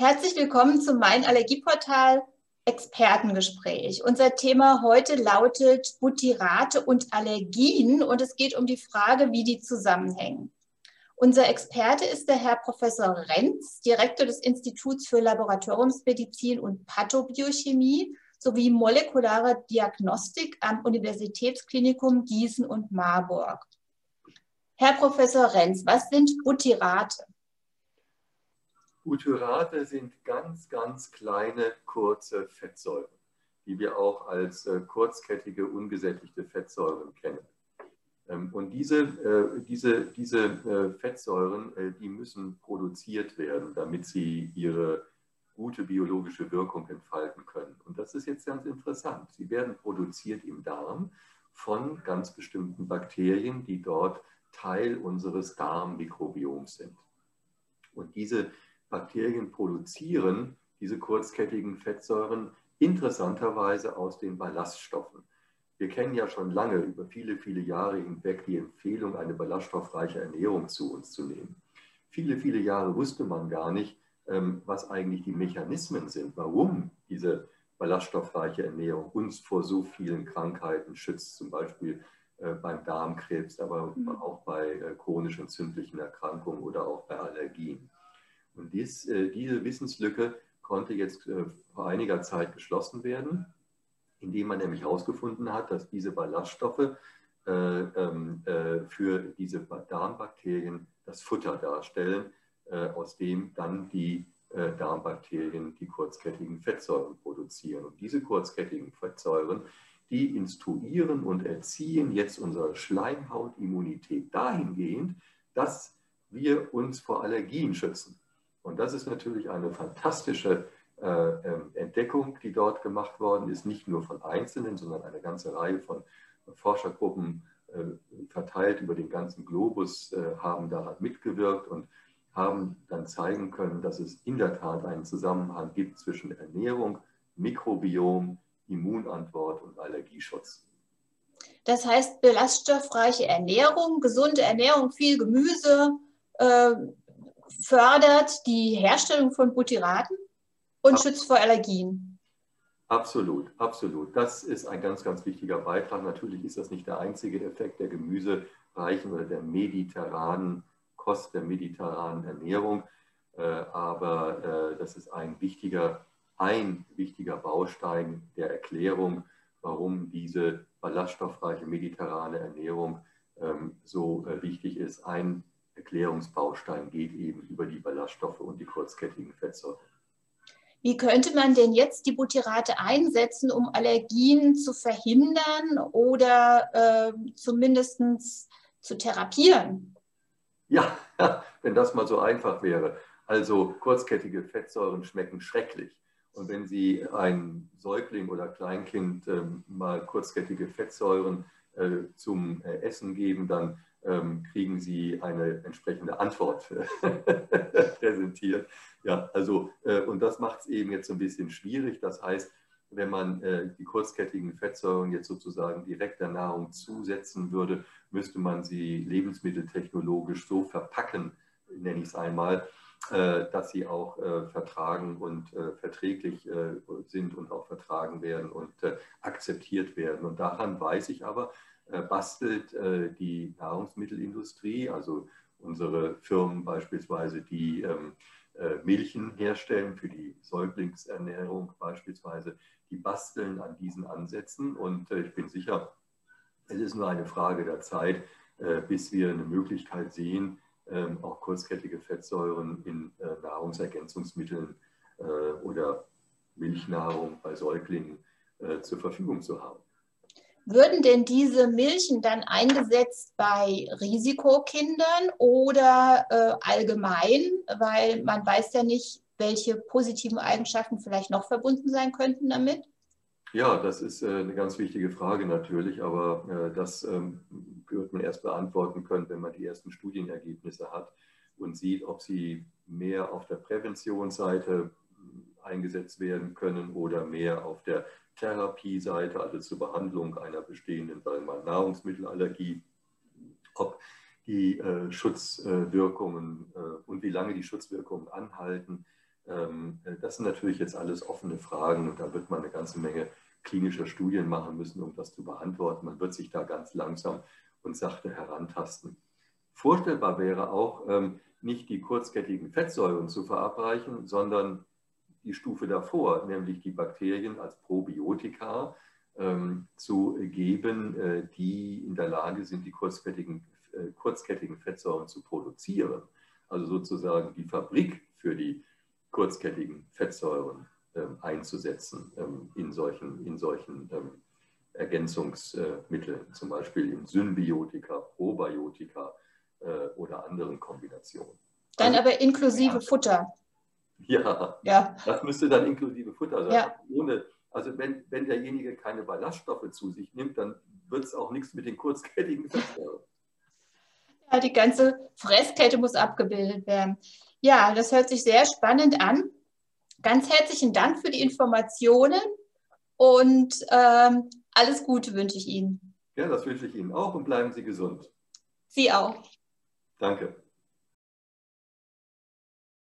Herzlich willkommen zum Mein Allergieportal Expertengespräch. Unser Thema heute lautet Butyrate und Allergien und es geht um die Frage, wie die zusammenhängen. Unser Experte ist der Herr Professor Renz, Direktor des Instituts für Laboratoriumsmedizin und Pathobiochemie sowie molekulare Diagnostik am Universitätsklinikum Gießen und Marburg. Herr Professor Renz, was sind Butyrate? Butyrate sind ganz, ganz kleine, kurze Fettsäuren, die wir auch als äh, kurzkettige, ungesättigte Fettsäuren kennen. Ähm, und diese, äh, diese, diese äh, Fettsäuren, äh, die müssen produziert werden, damit sie ihre gute biologische Wirkung entfalten können. Und das ist jetzt ganz interessant. Sie werden produziert im Darm von ganz bestimmten Bakterien, die dort Teil unseres Darmmikrobioms sind. Und diese Bakterien produzieren diese kurzkettigen Fettsäuren interessanterweise aus den Ballaststoffen. Wir kennen ja schon lange, über viele, viele Jahre hinweg, die Empfehlung, eine ballaststoffreiche Ernährung zu uns zu nehmen. Viele, viele Jahre wusste man gar nicht, ähm, was eigentlich die Mechanismen sind, warum diese ballaststoffreiche Ernährung uns vor so vielen Krankheiten schützt, zum Beispiel äh, beim Darmkrebs, aber mhm. auch bei äh, chronisch entzündlichen Erkrankungen oder auch bei Allergien. Und dies, äh, diese Wissenslücke konnte jetzt äh, vor einiger Zeit geschlossen werden, indem man nämlich herausgefunden hat, dass diese Ballaststoffe äh, ähm, für diese Darmbakterien das Futter darstellen, aus dem dann die Darmbakterien die kurzkettigen Fettsäuren produzieren. Und diese kurzkettigen Fettsäuren, die instruieren und erziehen jetzt unsere Schleimhautimmunität dahingehend, dass wir uns vor Allergien schützen. Und das ist natürlich eine fantastische äh, ähm, Entdeckung, die dort gemacht worden ist, nicht nur von Einzelnen, sondern eine ganze Reihe von Forschergruppen äh, verteilt über den ganzen Globus äh, haben daran mitgewirkt und haben dann zeigen können, dass es in der Tat einen Zusammenhang gibt zwischen Ernährung, Mikrobiom, Immunantwort und Allergieschutz. Das heißt, belaststoffreiche Ernährung, gesunde Ernährung, viel Gemüse, fördert die Herstellung von Butyraten und Absolut. schützt vor Allergien. Absolut, absolut. Das ist ein ganz, ganz wichtiger Beitrag. Natürlich ist das nicht der einzige Effekt der gemüsereichen oder der mediterranen Kost, der mediterranen Ernährung, äh, aber äh, das ist ein wichtiger, ein wichtiger Baustein der Erklärung, warum diese ballaststoffreiche mediterrane Ernährung ähm, so äh, wichtig ist. Ein Erklärungsbaustein geht eben über die Ballaststoffe und die kurzkettigen Fettsäuren. Wie könnte man denn jetzt die Butyrate einsetzen, um Allergien zu verhindern oder äh, zumindest zu therapieren? Ja, wenn das mal so einfach wäre. Also kurzkettige Fettsäuren schmecken schrecklich. Und wenn Sie ein Säugling oder Kleinkind äh, mal kurzkettige Fettsäuren äh, zum äh, Essen geben, dann ähm, kriegen Sie eine entsprechende Antwort präsentiert. Ja, also, äh, und das macht es eben jetzt so ein bisschen schwierig. Das heißt, wenn man äh, die kurzkettigen Fettsäuren jetzt sozusagen direkt der Nahrung zusetzen würde, müsste man sie lebensmitteltechnologisch so verpacken, nenne ich es einmal, äh, dass sie auch äh, vertragen und äh, verträglich äh, sind und auch vertragen werden und akzeptiert werden. Und daran weiß ich aber, äh, bastelt äh, die Nahrungsmittelindustrie, also unsere Firmen beispielsweise, die ähm, äh, Milchen herstellen für die Säuglingsernährung beispielsweise, die basteln an diesen Ansätzen und ich bin sicher, es ist nur eine Frage der Zeit, bis wir eine Möglichkeit sehen, ähm, auch kurzkettige Fettsäuren in Nahrungsergänzungsmitteln oder Milchnahrung bei Säuglingen zur Verfügung zu haben. Würden denn diese Milchen dann eingesetzt bei Risikokindern oder äh, allgemein? Weil man weiß ja nicht, welche positiven Eigenschaften vielleicht noch verbunden sein könnten damit. Ja, das ist äh, eine ganz wichtige Frage natürlich, aber äh, das ähm, wird man erst beantworten können, wenn man die ersten Studienergebnisse hat und sieht, ob sie mehr auf der Präventionsseite eingesetzt werden können oder mehr auf der Therapieseite, also zur Behandlung einer bestehenden sagen wir mal, Nahrungsmittelallergie, ob die äh, Schutzwirkungen äh, und wie lange die Schutzwirkungen anhalten, Ähm, das sind natürlich jetzt alles offene Fragen und da wird man eine ganze Menge klinischer Studien machen müssen, um das zu beantworten. Man wird sich da ganz langsam und sachte herantasten. Vorstellbar wäre auch, ähm, nicht die kurzkettigen Fettsäuren zu verabreichen, sondern die Stufe davor, nämlich die Bakterien als Probiotika ähm, zu geben, äh, die in der Lage sind, die kurzkettigen, äh, kurzkettigen Fettsäuren zu produzieren. Also sozusagen die Fabrik für die kurzkettigen Fettsäuren ähm, einzusetzen ähm, in solchen, in solchen ähm, Ergänzungsmitteln, zum Beispiel in Symbiotika, Probiotika äh, oder anderen Kombinationen. Dann also, aber inklusive ja. Futter. Ja, ja, das müsste dann inklusive Futter sein. Ja. Ohne, also wenn, wenn derjenige keine Ballaststoffe zu sich nimmt, dann wird es auch nichts mit den kurzkettigen Fettsäuren. Ja, die ganze Fresskette muss abgebildet werden. Ja, das hört sich sehr spannend an. Ganz herzlichen Dank für die Informationen und ähm, alles Gute wünsche ich Ihnen. Ja, das wünsche ich Ihnen auch und bleiben Sie gesund. Sie auch. Danke.